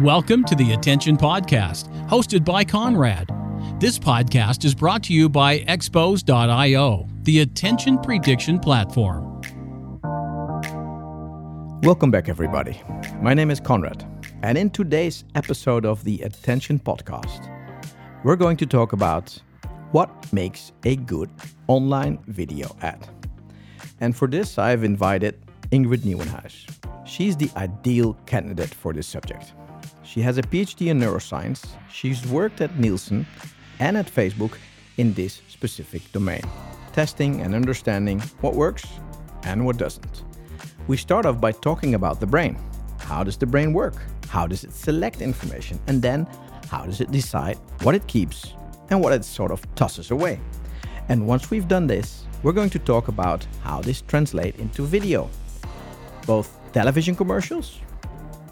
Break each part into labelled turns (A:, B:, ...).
A: Welcome to the Attention Podcast, hosted by Conrad. This podcast is brought to you by Expoze.io, the attention prediction platform.
B: Welcome back, everybody. My name is Conrad, and in today's episode of the Attention Podcast, we're going to talk about what makes a good online video ad. And for this, I've invited Ingrid Nieuwenhuis. She's the ideal candidate for this subject. She has a PhD in neuroscience. She's worked at Nielsen and at Facebook in this specific domain, testing and understanding what works and what doesn't. We start off by talking about the brain. How does the brain work? How does it select information? And then, how does it decide what it keeps and what it sort of tosses away? And once we've done this, we're going to talk about how this translates into video, both television commercials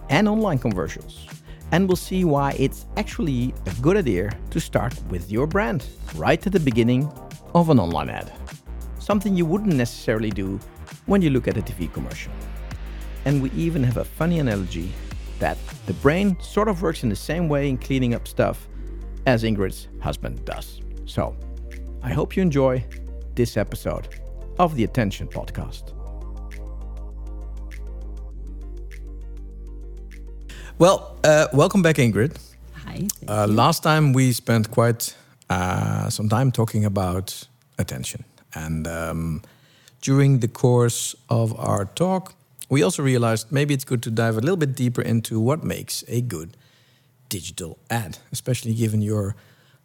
B: and online commercials and we'll see why it's actually a good idea to start with your brand right at the beginning of an online ad. Something you wouldn't necessarily do when you look at a TV commercial. And we even have a funny analogy that the brain sort of works in the same way in cleaning up stuff as Ingrid's husband does. So, I hope you enjoy this episode of the Attention Podcast. Well, uh, welcome back, Ingrid.
C: Hi.
B: Uh, last time we spent quite uh, some time talking about attention. And um, during the course of our talk, we also realized maybe it's good to dive a little bit deeper into what makes a good digital ad, especially given your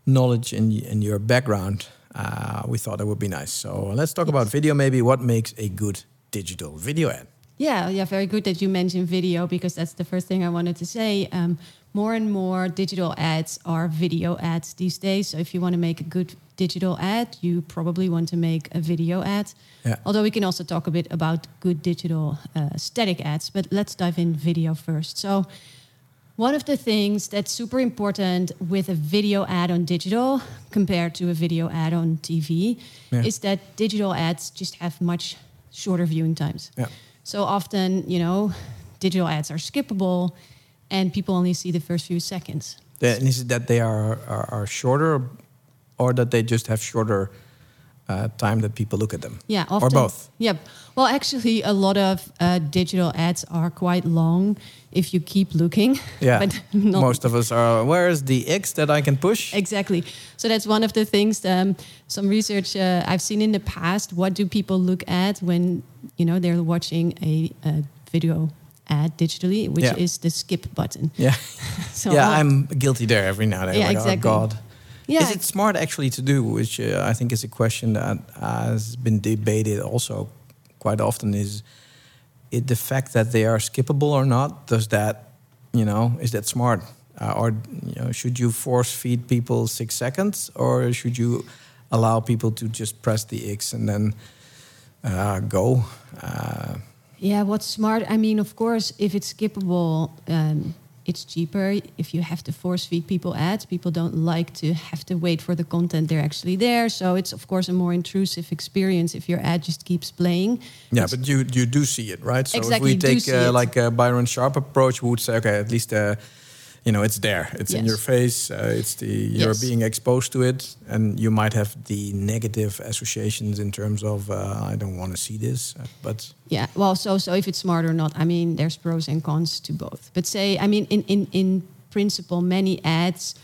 B: knowledge and, and your background. Uh, we thought that would be nice. So let's talk yes. about video, maybe what makes a good digital video ad.
C: Yeah, yeah, very good that you mentioned video because that's the first thing I wanted to say. Um, more and more digital ads are video ads these days. So if you want to make a good digital ad, you probably want to make a video ad. Yeah. Although we can also talk a bit about good digital uh, static ads, but let's dive in video first. So one of the things that's super important with a video ad on digital compared to a video ad on TV yeah. is that digital ads just have much shorter viewing times. Yeah. So often, you know, digital ads are skippable and people only see the first few seconds.
B: And is it that they are, are, are shorter or that they just have shorter uh, time that people look at them?
C: Yeah, often,
B: or both.
C: Yeah. Well, actually, a lot of uh, digital ads are quite long if you keep looking.
B: Yeah. Most of us are. Where is the X that I can push?
C: Exactly. So that's one of the things. Um, some research uh, I've seen in the past. What do people look at when you know they're watching a, a video ad digitally, which yeah. is the skip button.
B: Yeah. so yeah, I'm guilty there every now and then.
C: Yeah,
B: like,
C: exactly.
B: Oh God. Yeah. Is it smart actually to do? Which uh, I think is a question that has been debated also quite often. Is it the fact that they are skippable or not? Does that, you know, is that smart? Uh, or you know, should you force feed people six seconds, or should you allow people to just press the X and then uh, go? Uh,
C: yeah, what's smart? I mean, of course, if it's skippable, um, it's cheaper if you have to force feed people ads. People don't like to have to wait for the content they're actually there. So it's of course a more intrusive experience if your ad just keeps playing.
B: Yeah, but you you do see it, right?
C: So exactly,
B: if we take uh, like a Byron Sharp approach, we would say, okay, at least uh, you know it's there it's yes. in your face uh, it's the you're yes. being exposed to it and you might have the negative associations in terms of uh, i don't want to see this uh, but
C: yeah well so so if it's smart or not i mean there's pros and cons to both but say i mean in in in principle many ads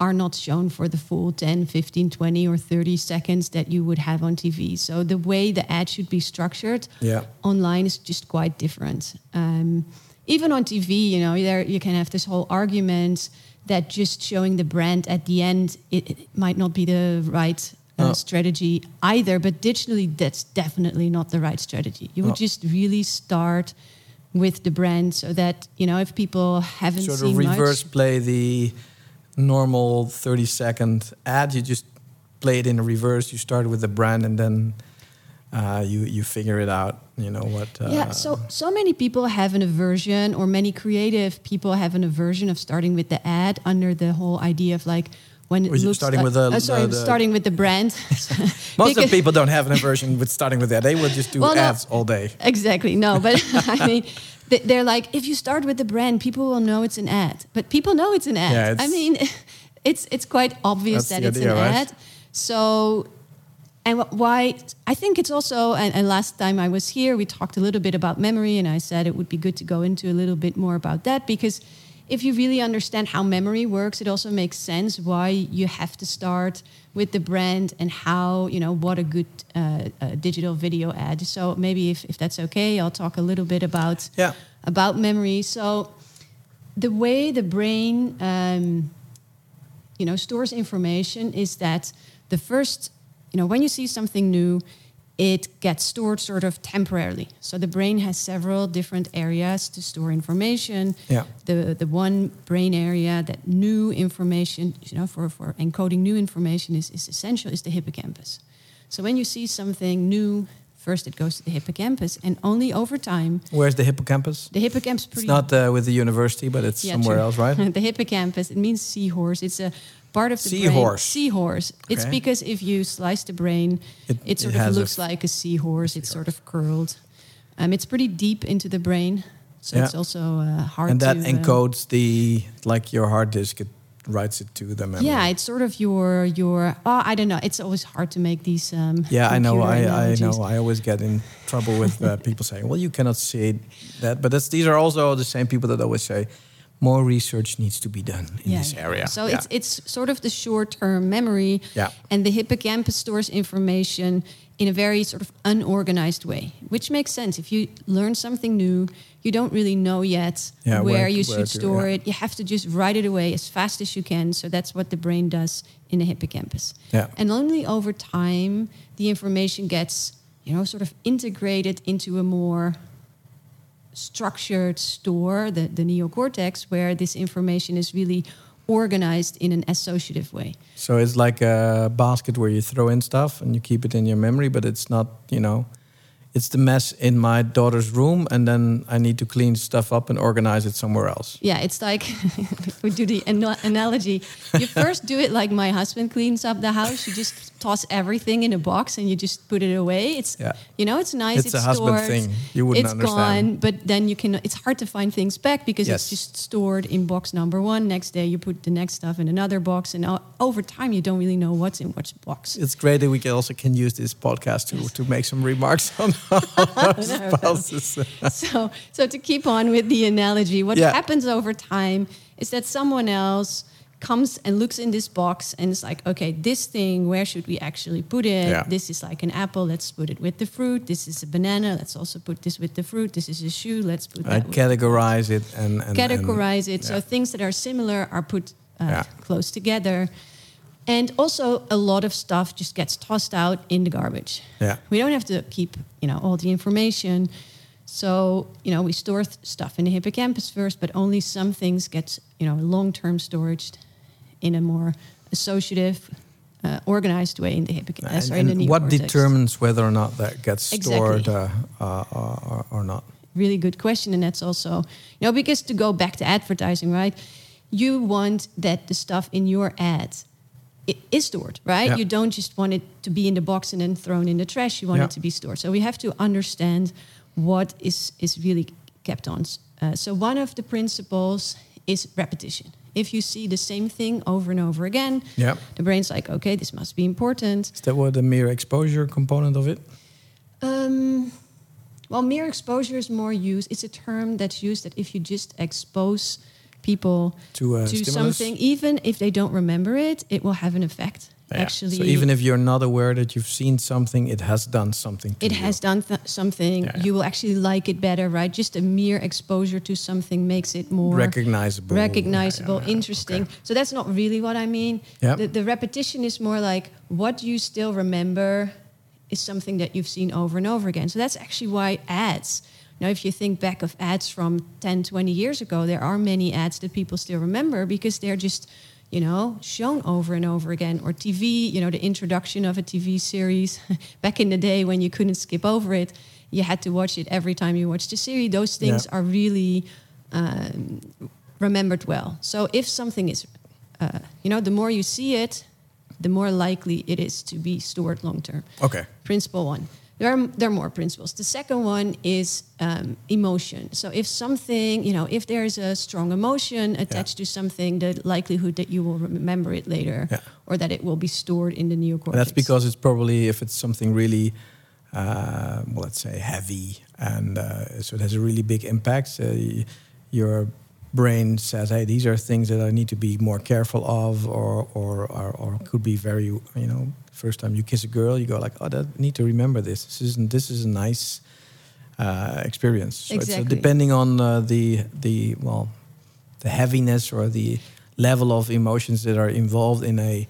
C: are not shown for the full 10 15 20 or 30 seconds that you would have on tv so the way the ad should be structured yeah. online is just quite different um, even on TV, you know, there you can have this whole argument that just showing the brand at the end it, it might not be the right uh, oh. strategy either. But digitally, that's definitely not the right strategy. You would oh. just really start with the brand so that you know if people haven't
B: sort of reverse
C: much,
B: play the normal 30 second ad you just play it in reverse you start with the brand and then uh, you you figure it out. You know what?
C: Uh, yeah. So so many people have an aversion, or many creative people have an aversion of starting with the ad under the whole idea of like, when it looks
B: starting
C: like-
B: with the-
C: uh, sorry,
B: the- the-
C: starting with the brand.
B: Most of people don't have an aversion with starting with that. They will just do
C: Well, no.
B: ads all day.
C: Exactly. No, but I mean, they- they're like, if you start with the brand, people will know it's an ad. But people know it's an ad.
B: Yeah,
C: I mean, it's it's quite obvious that it's
B: idea,
C: an
B: right?
C: ad. So, and why? I think it's also. And, and last time I was here, we talked a little bit about memory, and I said it would be good to go into a little bit more about that because. If you really understand how memory works, it also makes sense why you have to start with the brand and how you know what a good uh, uh, digital video ad. So maybe if, if that's okay, I'll talk a little bit about
B: Yeah.
C: about memory. So the way the brain um, you know stores information is that the first you know when you see something new it gets stored sort of temporarily. So the brain has several different areas to store information.
B: Yeah.
C: the the one brain area that new information you know for, for encoding new information is, is essential is the hippocampus. So when you see something new first it goes to the hippocampus and only over time
B: Where's the hippocampus?
C: the hippocampus
B: It's not uh, with the university, but it's
C: yeah,
B: somewhere
C: true.
B: else, right?
C: the hippocampus. It means seahorse. It's a part of the
B: Seahorse.
C: brain. Seahorse. It's because if you slice the brain,
B: It-
C: it, sort
B: it
C: of
B: a
C: looks like a seahorse. It's sort of curled. Um, it's pretty deep into the brain, so
B: Yeah.
C: it's also uh, hard
B: and that
C: to. uh,
B: encodes the like your hard disk. It writes it to the memory.
C: yeah, it's sort of your your. Oh, I don't know. It's always hard to make these. Um,
B: Yeah, I know. I, I know. I always get in trouble with uh, people saying, "Well, you cannot say that." But that's, these are also the same people that always say, "More research needs to be done in
C: Yeah,
B: this
C: yeah.
B: area."
C: So
B: Yeah.
C: it's it's sort of the short-term memory,
B: Yeah.
C: and the hippocampus stores information in a very sort of unorganized way, which makes sense. If you learn something new, you don't really know yet
B: Yeah,
C: where,
B: where-
C: you
B: where
C: should
B: to-
C: store
B: yeah.
C: it. You have to just write it away as fast as you can. So that's what the brain does in the hippocampus.
B: Yeah.
C: And only over time the information gets, you know, sort of integrated into a more structured store, the, the neocortex, where this information is really organized in an associative way.
B: So it's like a basket where you throw in stuff and you keep it in your memory, but it's not, you know, it's the mess in my daughter's room, and then I need to clean stuff up and organize it somewhere else.
C: Yeah, it's like we do the ana- analogy. You first do it like my husband cleans up the house. You just toss everything in a box and you just put it away. It's
B: Yeah.
C: you know, it's nice.
B: It's a husband
C: stored,
B: thing. You wouldn't
C: It's
B: understand.
C: gone, but then you can. It's hard to find things back because
B: Yes.
C: it's just stored in box number one. Next day you put the next stuff in another box, and o- over time you don't really know what's in which box.
B: It's great that we can also can use this podcast to to make some remarks on our spouses.
C: so so to keep on with the analogy what
B: Yeah.
C: happens over time is that someone else comes and looks in this box and it's like okay this thing where should we actually put it?
B: Yeah.
C: this is like an apple let's put it with the fruit. This is a banana let's also put this with the fruit. This is a shoe let's put that with
B: categorize it and, and
C: categorize it. So things that are similar are put uh,
B: Yeah.
C: close together. And also a lot of stuff just gets tossed out in the garbage.
B: Yeah.
C: we don't have to keep you know all the information. So you know we store th- stuff in the hippocampus first but only some things get you know long-term storage in a more associative uh, organized way in the hippocampus
B: And,
C: in the
B: what
C: neocortex.
B: determines whether or not that gets
C: Exactly.
B: stored uh, uh, or, or not?
C: really good question and that's also you know because to go back to advertising right you want that the stuff in your ad is stored right
B: Yeah.
C: you don't just want it to be in the box and then thrown in the trash you want
B: Yeah.
C: it to be stored so we have to understand what is is really kept on uh, so one of the principles is repetition if you see the same thing over and over again
B: Yeah.
C: the brain's like okay this must be important
B: Is that what the mere exposure component of it?
C: um, well, mere exposure is more used. It's a term that's used that if you just expose people
B: To, uh,
C: to something, even if they don't remember it, it will have an effect.
B: Yeah.
C: Actually,
B: so even if you're not aware that you've seen something, it has done something. To
C: it
B: you.
C: has done th- something,
B: Yeah, yeah.
C: you will actually like it better, right? Just a mere exposure to something makes it more
B: recognizable.
C: recognizable, interesting.
B: Okay.
C: So that's not really what I mean.
B: Yeah.
C: The, the repetition is more like what you still remember is something that you've seen over and over again. So that's actually why ads. Now, if you think back of ads from 10, 20 years ago, there are many ads that people still remember because they're just, you know, shown over and over again. Or TV, you know, the introduction of a TV series back in the day when you couldn't skip over it, you had to watch it every time you watched the series. Those things
B: Yeah.
C: are really um, remembered well. So if something is uh, you know, the more you see it, the more likely it is to be stored long term.
B: Okay.
C: Principle one. There are, there are more principles. The second one is um, emotion. So if something, you know, if there's a strong emotion attached to something, the likelihood that you will remember it later
B: Yeah.
C: or that it will be stored in the neocortex.
B: And that's because it's probably if it's something really, uh, well, let's say heavy, and uh, so it has a really big impact. Uh, your brain says, "Hey, these are things that I need to be more careful of," or or or, or could be very, you know, first time you kiss a girl, you go like, "Oh, I need to remember this. This isn't. This is a nice uh, experience." So it's uh,
C: Exactly.
B: depending on uh, the the well, the heaviness or the level of emotions that are involved in a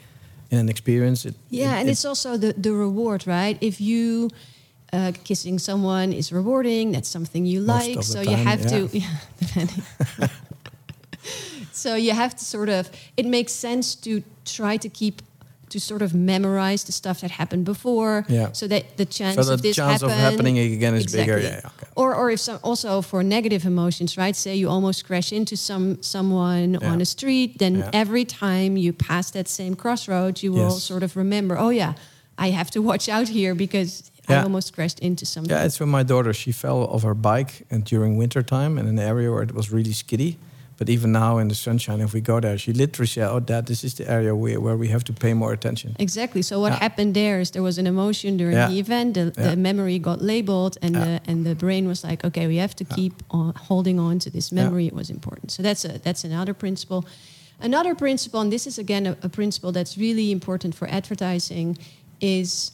B: in an experience. It,
C: Yeah,
B: it-
C: and
B: it-
C: it's also the, the reward, right? If you uh, kissing someone is rewarding, that's something you like. So
B: time,
C: you have
B: yeah.
C: to, yeah. so you have to sort of. It makes sense to try to keep to sort of memorize the stuff that happened before,
B: Yeah.
C: so that the chance
B: so the
C: of this
B: chance of happening again is bigger. Yeah, okay.
C: Or, or if some, also for negative emotions, right? Say you almost crash into some someone
B: Yeah.
C: on a street, then
B: Yeah.
C: every time you pass that same crossroad, you will sort of remember, oh yeah, I have to watch out here because I almost crashed into something.
B: Yeah, it's when my daughter she fell off her bike and during winter time in an area where it was really skiddy. But even now in the sunshine, if we go there, she literally said, "Oh, Dad, this is the area where, where we have to pay more attention."
C: Exactly. So what
B: Yeah.
C: happened there is there was an emotion during
B: Yeah.
C: the event. The,
B: Yeah.
C: the memory got labeled, and the and the brain was like, okay, we have to keep on holding on to this memory. It was important. So that's a that's another principle. Another principle, and this is again a, a principle that's really important for advertising, is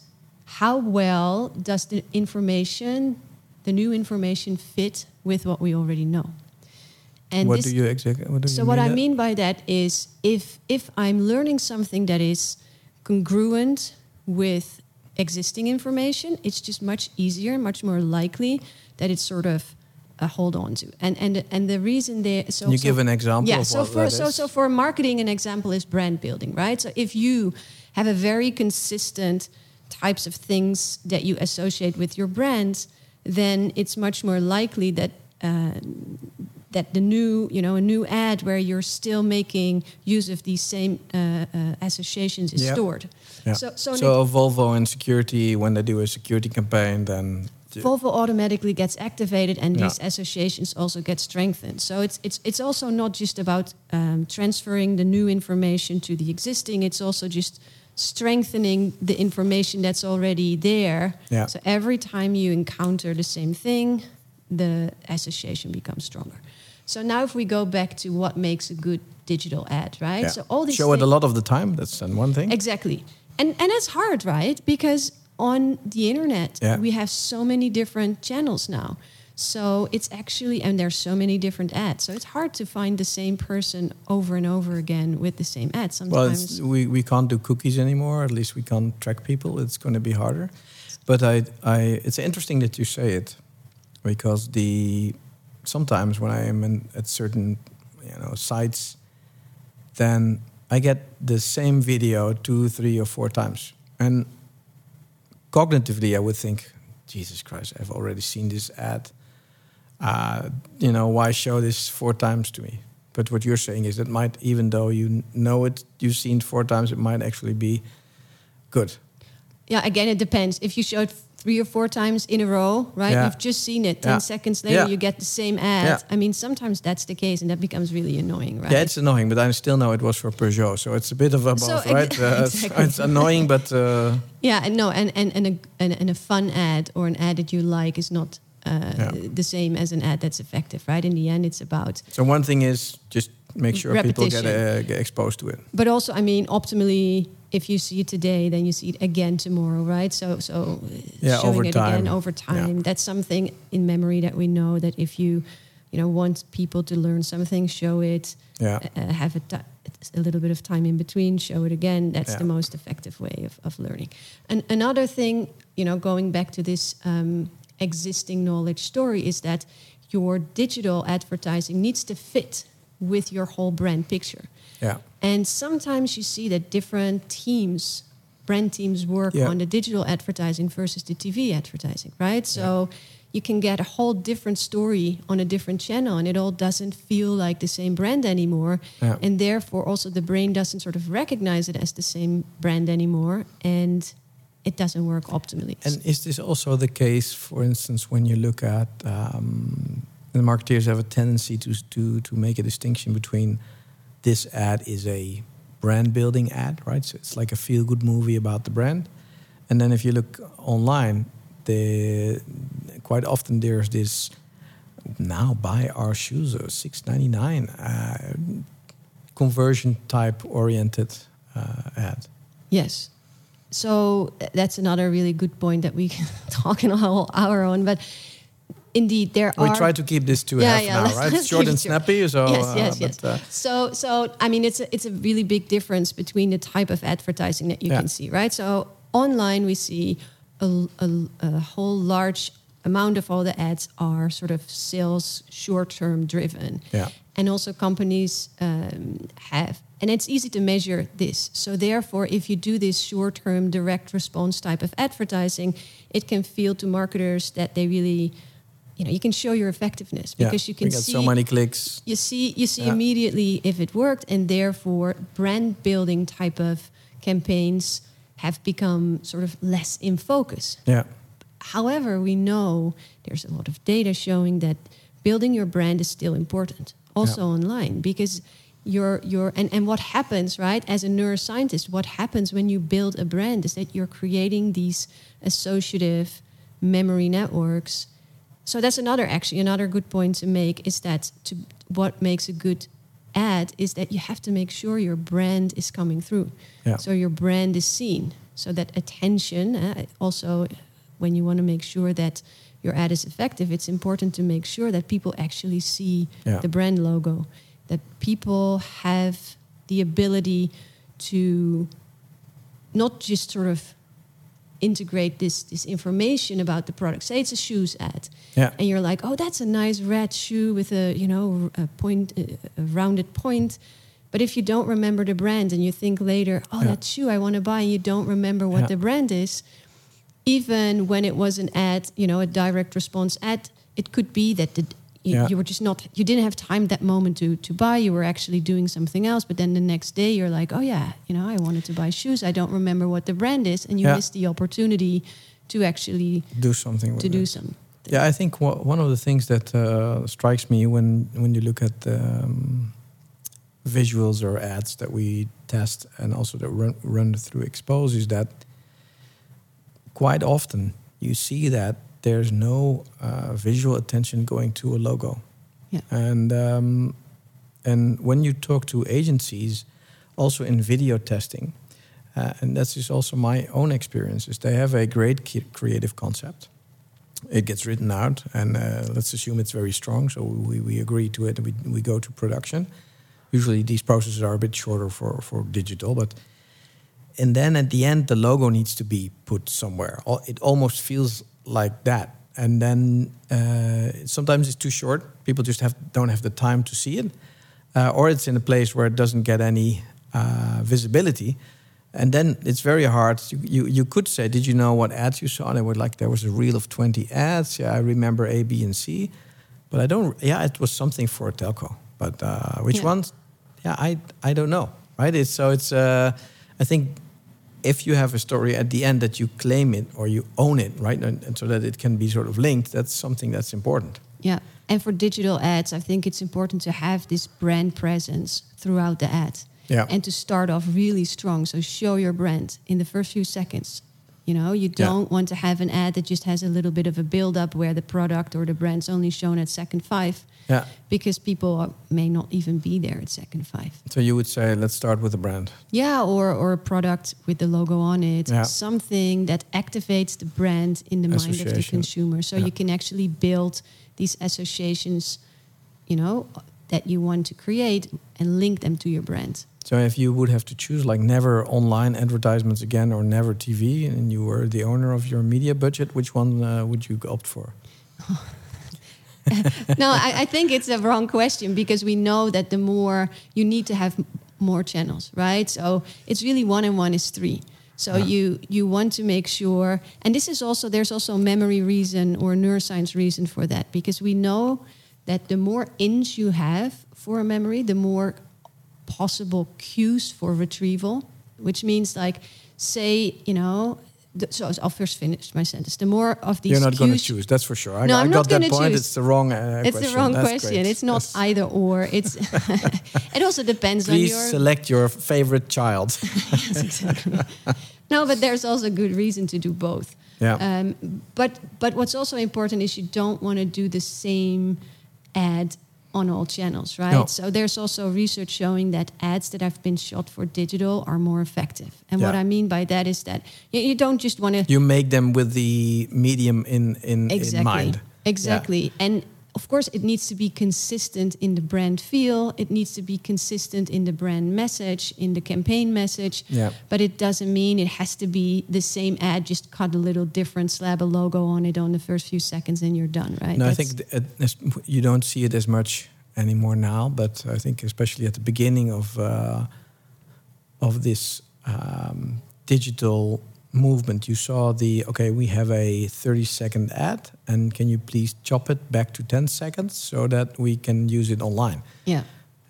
C: how well does the information, the new information, fit with what we already know. And
B: what
C: this,
B: do you exactly? What do
C: so
B: you
C: what I
B: that?
C: mean by that is if if I'm learning something that is congruent with existing information, it's just much easier, much more likely that it's sort of a hold on to. And and and the reason there so
B: you
C: so-
B: give an example
C: yeah,
B: of
C: so
B: what
C: for so so for marketing, an example is brand building, right? So if you have a very consistent types of things that you associate with your brand, then it's much more likely that uh, that the new, you know, a new ad where you're still making use of these same uh, uh, associations is
B: Yeah.
C: stored.
B: Yeah.
C: So, so,
B: So Volvo and security, when they do a security campaign, then
C: Volvo automatically gets activated, and
B: Yeah.
C: these associations also get strengthened. So it's it's it's also not just about um, transferring the new information to the existing. It's also just strengthening the information that's already there.
B: Yeah.
C: So every time you encounter the same thing, the association becomes stronger. So now, if we go back to what makes a good digital ad, right?
B: yeah.
C: So all these
B: show it a lot of the time. That's one thing.
C: Exactly. And and it's hard, right? Because on the internet
B: Yeah.
C: we have so many different channels now. So it's actually and there's so many different ads. So it's hard to find the same person over and over again with the same ad. Sometimes
B: it's, we, we can't do cookies anymore. At least we can't track people. It's going to be harder. But I, I, it's interesting that you say it, because the sometimes when I am in, at certain you know sites, then I get the same video two, three, or four times, and cognitively I would think, Jesus Christ, I've already seen this ad. Uh, you know, why show this four times to me? But what you're saying is that might, even though you know it, you've seen it four times, it might actually be good.
C: yeah, again it depends. If you show it three or four times in a row, right?
B: Yeah.
C: You've just seen it. Ten
B: Yeah.
C: seconds later
B: Yeah.
C: you get the same ad. I mean sometimes that's the case and that becomes really annoying, right?
B: Yeah, it's annoying, but I still know it was for Peugeot, so it's a bit of a
C: So
B: both,
C: ex-
B: right? Uh, it's,
C: exactly.
B: it's annoying, but uh,
C: Yeah, and no, and and and a and, a fun ad or an ad that you like is not uh, the same as an ad that's effective, right? In the end, it's about.
B: so one thing is just make sure people get, uh, get exposed to it.
C: But also, I mean, optimally, if you see it today, then you see it again tomorrow, right? So, so uh,
B: Yeah,
C: showing it again over time.
B: Yeah.
C: That's something in memory that we know that if you, you know, want people to learn something, show it.
B: Yeah.
C: Uh, have a, a little bit of time in between, show it again. That's
B: Yeah.
C: the most effective way of, of learning. And another thing, you know, going back to this um, existing knowledge story is that your digital advertising needs to fit with your whole brand picture.
B: Yeah.
C: And sometimes you see that different teams, brand teams, work
B: Yeah.
C: on the digital advertising versus the TV advertising, right? So you can get a whole different story on a different channel and it all doesn't feel like the same brand anymore
B: Yeah.
C: and therefore also the brain doesn't sort of recognize it as the same brand anymore and it doesn't work optimally
B: And is this also the case, for instance, when you look at um, the marketeers have a tendency to to to make a distinction between this ad is a brand building ad, right? So it's like a feel good movie about the brand, and then if you look online, the quite often there's this now buy our shoes or six ninety nine uh, conversion type oriented uh, ad.
C: Yes. So that's another really good point that we can talk in a whole hour on. But indeed, there
B: We
C: are.
B: We try to keep this to
C: Yeah,
B: half
C: yeah,
B: an hour, right? It's short and
C: short.
B: snappy. So,
C: yes,
B: uh,
C: yes, yes.
B: but, uh,
C: so, so I mean, it's a, it's a really big difference between the type of advertising that you
B: Yeah.
C: can see, right? So online, we see a, a, a whole large amount of all the ads are sort of sales short-term driven.
B: Yeah.
C: And also companies um, have, and it's easy to measure this. So therefore, if you do this short-term direct response type of advertising, it can feel to marketers that they really, you know, you can show your effectiveness
B: yeah,
C: because you can see
B: so many clicks.
C: you see you see
B: Yeah.
C: immediately if it worked and therefore brand building type of campaigns have become sort of less in focus
B: Yeah,
C: however we know there's a lot of data showing that building your brand is still important also
B: Yeah.
C: online because your your and, and what happens right as a neuroscientist what happens when you build a brand is that you're creating these associative memory networks so that's another actually another good point to make is that to what makes a good ad is that you have to make sure your brand is coming through
B: Yeah.
C: so your brand is seen so that attention uh, also when you want to make sure that your ad is effective it's important to make sure that people actually see
B: Yeah.
C: the brand logo that people have the ability to not just sort of integrate this this information about the product say it's a shoes ad
B: yeah,
C: and you're like, oh, that's a nice red shoe with a you know a point, a rounded point. But if you don't remember the brand and you think later, oh,
B: Yeah.
C: that shoe I want to buy, and you don't remember what
B: Yeah.
C: the brand is, even when it was an ad, you know, a direct response ad, it could be that the you,
B: Yeah.
C: you were just not you didn't have time that moment to to buy you were actually doing something else but then the next day you're like oh yeah you know i wanted to buy shoes i don't remember what the brand is and you
B: Yeah.
C: missed the opportunity to actually
B: do something with
C: to do
B: it.
C: something
B: Yeah, I think one of the things that uh, strikes me when when you look at the um, visuals or ads that we test and also that run, run through Expoze is that quite often you see that there's no uh, visual attention going to a logo.
C: Yeah.
B: And um, and when you talk to agencies, also in video testing, uh, and that's just also my own experience, is they have a great creative concept. It gets written out, and uh, let's assume it's very strong. So we, we agree to it, and we, we go to production. Usually these processes are a bit shorter for, for digital, but and then at the end the logo needs to be put somewhere. It almost feels like that, and then uh, sometimes it's too short. People just have don't have the time to see it, uh, or it's in a place where it doesn't get any uh, visibility. And then it's very hard. You, you you could say, "Did you know what ads you saw?" And I would like there was a reel of twenty ads. Yeah, I remember A, B, and C, but I don't. Yeah, it was something for a telco, but uh, which
C: Yeah.
B: ones? Yeah, I I don't know. Right? It's so it's. Uh, I think if you have a story at the end that you claim it or you own it, right, and, and so that it can be sort of linked, that's something that's important.
C: Yeah. And for digital ads, I think it's important to have this brand presence throughout the ad.
B: Yeah.
C: And to start off really strong. So show your brand in the first few seconds. You know, you don't want to have an ad that just has a little bit of a build up where the product or the brand's only shown at second five
B: Yeah.
C: because people are, may not even be there at second five.
B: So you would say, let's start with the brand.
C: Yeah, or or a product with the logo on it,
B: Yeah.
C: something that activates the brand in the mind of the consumer. So
B: Yeah.
C: you can actually build these associations, you know, that you want to create and link them to your brand.
B: So if you would have to choose, like never online advertisements again or never TV, and you were the owner of your media budget, which one uh, would you opt for?
C: no, I, I think it's a wrong question because we know that the more you need to have more channels, right? So it's really one and one is three. So
B: Yeah.
C: you you want to make sure, and this is also there's also a memory reason or neuroscience reason for that because we know that the more ins you have for a memory, the more possible cues for retrieval. Which means like, say you know, the, so I'll first finish my sentence. The more of these
B: You're not going to choose, that's for sure. I,
C: No,
B: I
C: I'm
B: got
C: not
B: that point.
C: choose.
B: It's the wrong uh,
C: it's
B: question.
C: the wrong
B: That's
C: question.
B: great.
C: It's not either or. It's it also depends on your.
B: Please select your favorite child.
C: Yes, exactly. no, but there's also good reason to do both.
B: yeah.
C: Um, but but what's also important is you don't want to do the same ad on all channels, right?
B: No.
C: So there's also research showing that ads that have been shot for digital are more effective. And what I mean by that is that you, you don't just want to
B: you make them with the medium in, in, in
C: exactly
B: mind.
C: exactly and of course it needs to be consistent in the brand feel. It needs to be consistent in the brand message in the campaign message.
B: Yeah.
C: but it doesn't mean it has to be the same ad just cut a little different slap a logo on it on the first few seconds and you're done right?
B: No, I think th- it- you don't see it as much anymore now, but I think especially at the beginning of uh, of this um, digital movement, you saw the okay, we have a 30 second ad, and can you please chop it back to 10 seconds so that we can use it online?
C: yeah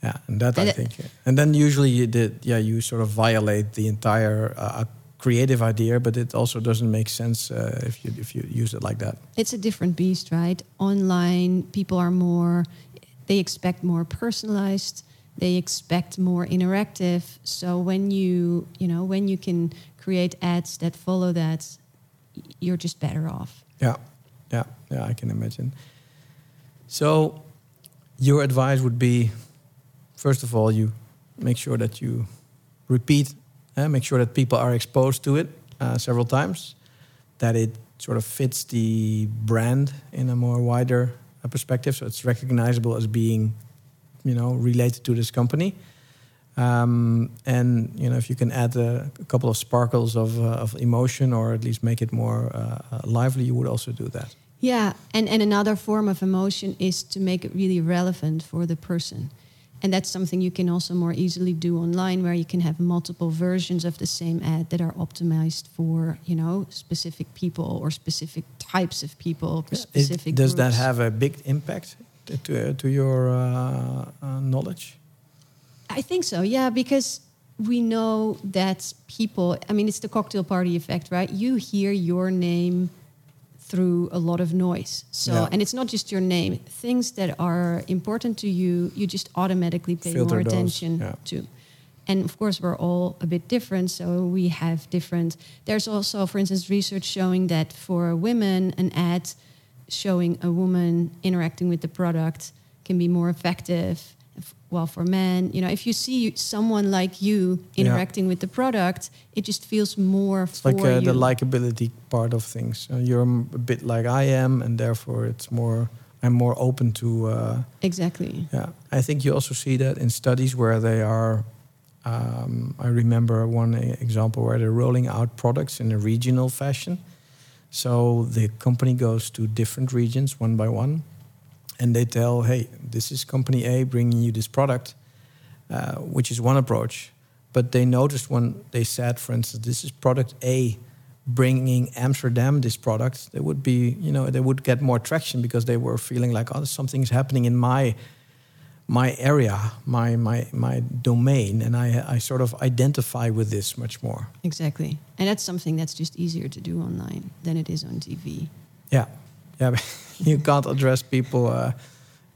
B: Yeah, and that I
C: And it-
B: think, and then usually you did, yeah, you sort of violate the entire uh, creative idea, but it also doesn't make sense uh, if you if you use it like that.
C: it's a different beast, right? Online, people are more, they expect more personalized, they expect more interactive. So when you, you know, when you can create ads that follow that, you're just better off.
B: Yeah, yeah, yeah. I can imagine. So, your advice would be, first of all, you make sure that you repeat, uh, make sure that people are exposed to it uh, several times, that it sort of fits the brand in a more wider uh, perspective, so it's recognizable as being, you know, related to this company. Um, and you know, if you can add a, a couple of sparkles of, uh, of emotion, or at least make it more uh, uh, lively, you would also do that.
C: Yeah, and, and another form of emotion is to make it really relevant for the person. And that's something you can also more easily do online where you can have multiple versions of the same ad that are optimized for, you know, specific people or specific types of people,
B: It-
C: specific
B: does that have a big impact to to, to your uh, uh, knowledge?
C: I think so, yeah, because we know that people, I mean, it's the cocktail party effect, right? You hear your name through a lot of noise. So,
B: Yeah.
C: and it's not just your name, things that are important to you, you just automatically pay
B: Filter
C: more
B: those,
C: attention
B: yeah.
C: to. And of course, we're all a bit different, so we have different. There's also, for instance, research showing that for women, an ad showing a woman interacting with the product can be more effective. While for men, you know, if you see someone like you
B: Yeah.
C: interacting with the product, it just feels more
B: It's like uh, the likability part of things. Uh, you're a bit like I am, and therefore it's more. I'm more open to. Uh,
C: exactly.
B: yeah, I think you also see that in studies where they are. Um, I remember one e- example where they're rolling out products in a regional fashion. So the company goes to different regions one by one, and they tell, "Hey, this is company A bringing you this product," uh, which is one approach. But they noticed when they said, for instance, this is product A bringing Amsterdam this product, they would be, you know, they would get more traction because they were feeling like, oh, something is happening in my my area, my my my domain, and I I sort of identify with this much more.
C: Exactly. And that's something that's just easier to do online than it is on TV.
B: Yeah, yeah. you can't address people. Uh,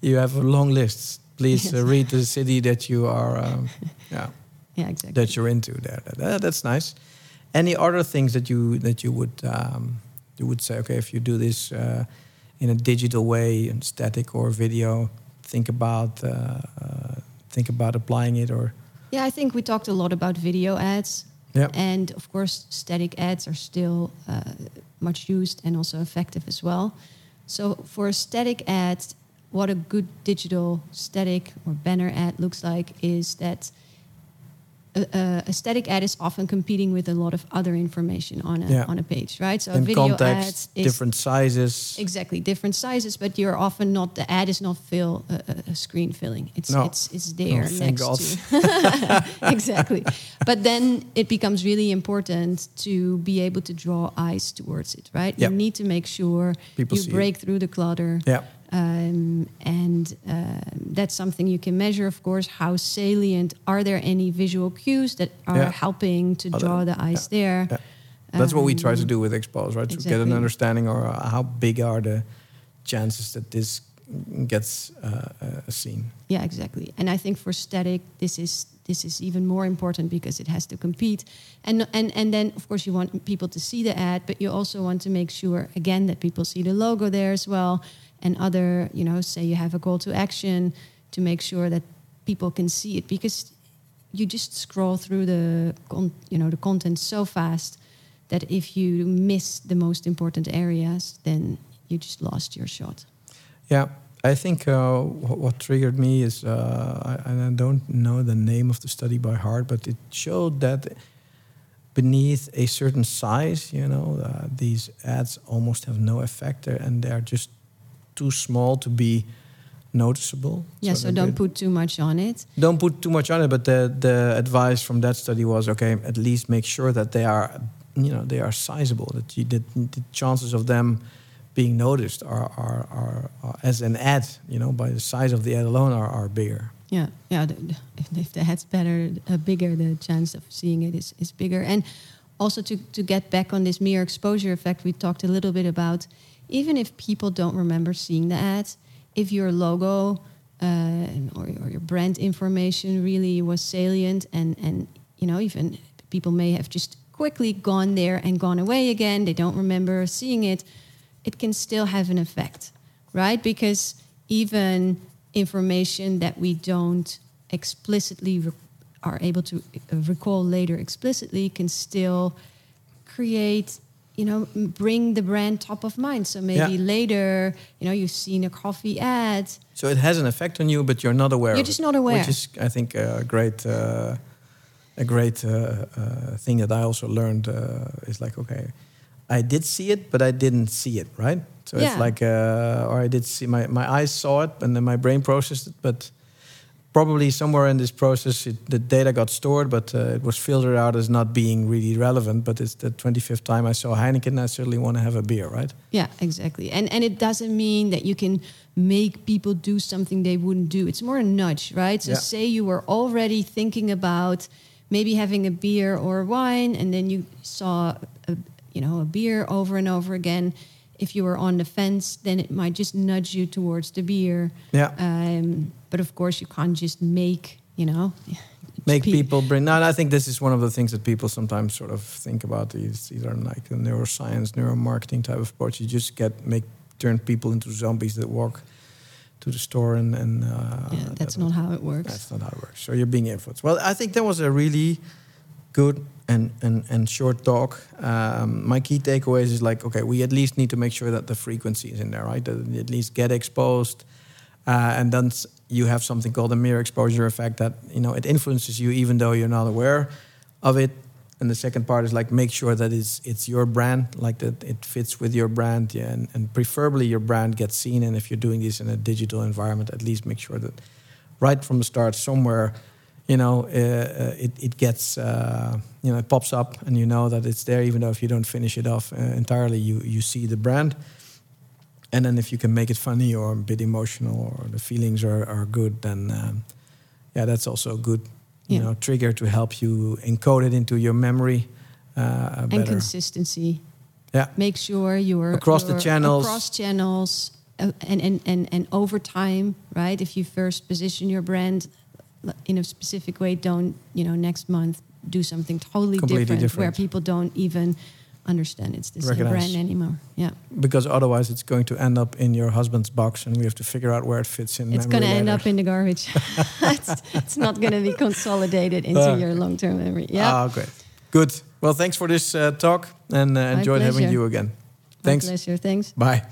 B: you have a long list. Please uh,
C: Yes.
B: read the city that you are. Um, yeah,
C: Yeah, exactly.
B: that you're into. There, That- that's nice. Any other things that you that you would um, you would say? Okay, if you do this uh, in a digital way, in static or video, think about uh, uh, think about applying it or
C: Yeah, I think we talked a lot about video ads.
B: Yeah.
C: And of course, static ads are still uh, much used and also effective as well. So for a static ad, what a good digital static or banner ad looks like is that a, static ad is often competing with a lot of other information on a
B: Yeah.
C: on a page, right? So a video
B: context,
C: ad is
B: different sizes.
C: exactly different sizes, but you're often not the ad is not fill a, screen filling. It's
B: No.
C: it's it's there next
B: God.
C: to exactly. But then it becomes really important to be able to draw eyes towards it, right?
B: Yep.
C: You need to make sure
B: People
C: you
B: see it.
C: break through the clutter.
B: Yeah,
C: Um, and uh, that's something you can measure, of course. How salient are there any visual cues that are
B: Yeah.
C: helping to
B: Other-
C: draw the eyes there?
B: yeah. That's what we try to
C: Um,
B: do with Expoze, right? To get an understanding or uh, how big are the chances that this gets uh, uh, seen.
C: Yeah, exactly. And I think for static, this is this is even more important because it has to compete. And and and then of course you want people to see the ad, but you also want to make sure again that people see the logo there as well, and other you know say you have a call to action to make sure that people can see it because you just scroll through the con- you know the content so fast that if you miss the most important areas, then you just lost your shot.
B: Yeah, I think uh, what, triggered me is, uh, I, I don't know the name of the study by heart, but it showed that beneath a certain size, you know, uh, these ads almost have no effect and they're just too small to be noticeable.
C: Yeah, so,
B: that
C: don't put too much on it.
B: don't put too much on it. But the the advice from that study was okay. At least make sure that they are, you know, they are sizable. That you that the chances of them being noticed are, are, are, are as an ad, you know, by the size of the ad alone are, are bigger.
C: Yeah, yeah. The, the- if, the head's better, uh, bigger, the chance of seeing it is, is bigger. And also to to get back on this mere exposure effect, we talked a little bit about. Even if people don't remember seeing the ad, if your logo uh, or, or your brand information really was salient, and and you know even people may have just quickly gone there and gone away again. They don't remember seeing it. It can still have an effect, right? Because even information that we don't explicitly re- are able to uh, recall later explicitly can still create you know bring the brand top of mind so maybe
B: Yeah.
C: later you know you've seen a coffee ad
B: So it has an effect on you, but you're not aware.
C: You're just
B: it,
C: not aware.
B: which is, I think, a great, uh, a great uh, uh, thing that I also learned. Uh, is like, okay, I did see it, but I didn't see it, right? So it's like, uh, or I did see my my eyes saw it, and then my brain processed it, but probably somewhere in this process, it, the data got stored, but uh, it was filtered out as not being really relevant. But it's the 25th time I saw Heineken, I certainly want to have a beer, right?
C: yeah exactly and and it doesn't mean that you can make people do something they wouldn't do it's more a nudge right so
B: Yeah.
C: say you were already thinking about maybe having a beer or wine and then you saw a, you know a beer over and over again if you were on the fence then it might just nudge you towards the beer
B: Yeah.
C: um, but of course you can't just make you know
B: make
C: pe-
B: people bring. No, I think this is one of the things that people sometimes sort of think about. These these are like the neuroscience, neuromarketing type of approach. You just get make turn people into zombies that walk to the store and and. Uh,
C: yeah, that's
B: that-
C: not how it works
B: That's not how it works. So you're being influenced. Well, I think that was a really good and and, and short talk. Um, my key takeaways is like, okay, we at least need to make sure that the frequency is in there, right? That at least get exposed, uh, and then you have something called a mere exposure effect that you know it influences you even though you're not aware of it. And the second part is like make sure that it's it's your brand, like that it fits with your brand, yeah, and, and preferably your brand gets seen. And if you're doing this in a digital environment, at least make sure that right from the start somewhere you know uh, uh, it, it gets uh, you know it pops up and you know that it's there even though if you don't finish it off uh, entirely you you see the brand. And then if you can make it funny or a bit emotional or the feelings are, are good then um, yeah that's also a good you
C: Yeah.
B: know trigger to help you encode it into your memory uh,
C: and
B: better.
C: consistency.
B: Yeah.
C: Make sure you're
B: Across the
C: you're
B: channels.
C: across channels uh, and, and and and over time right? If you first position your brand in a specific way don't you know next month do something totally
B: Completely
C: different, where people don't even understand it's the same brand anymore. Yeah.
B: Because otherwise it's going to end up in your husband's box and we have to figure out where it fits in
C: it's going to end up in the garbage. It's, it's not going to be consolidated into
B: Uh,
C: your long-term memory. Yeah.
B: Ah, great. Good. Well, thanks for this uh, talk and uh, enjoyed having you again. thanks.
C: My pleasure. Thanks.
B: Bye.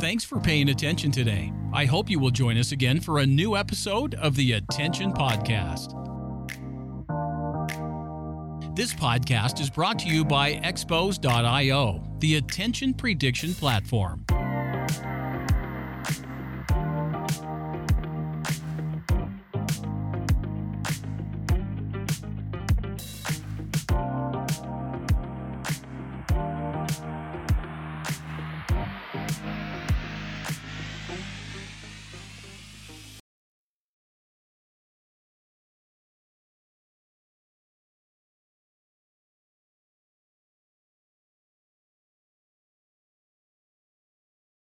A: Thanks for paying attention today. I hope you will join us again for a new episode of the Attention Podcast. This podcast is brought to you by Expoze.io, the attention prediction platform.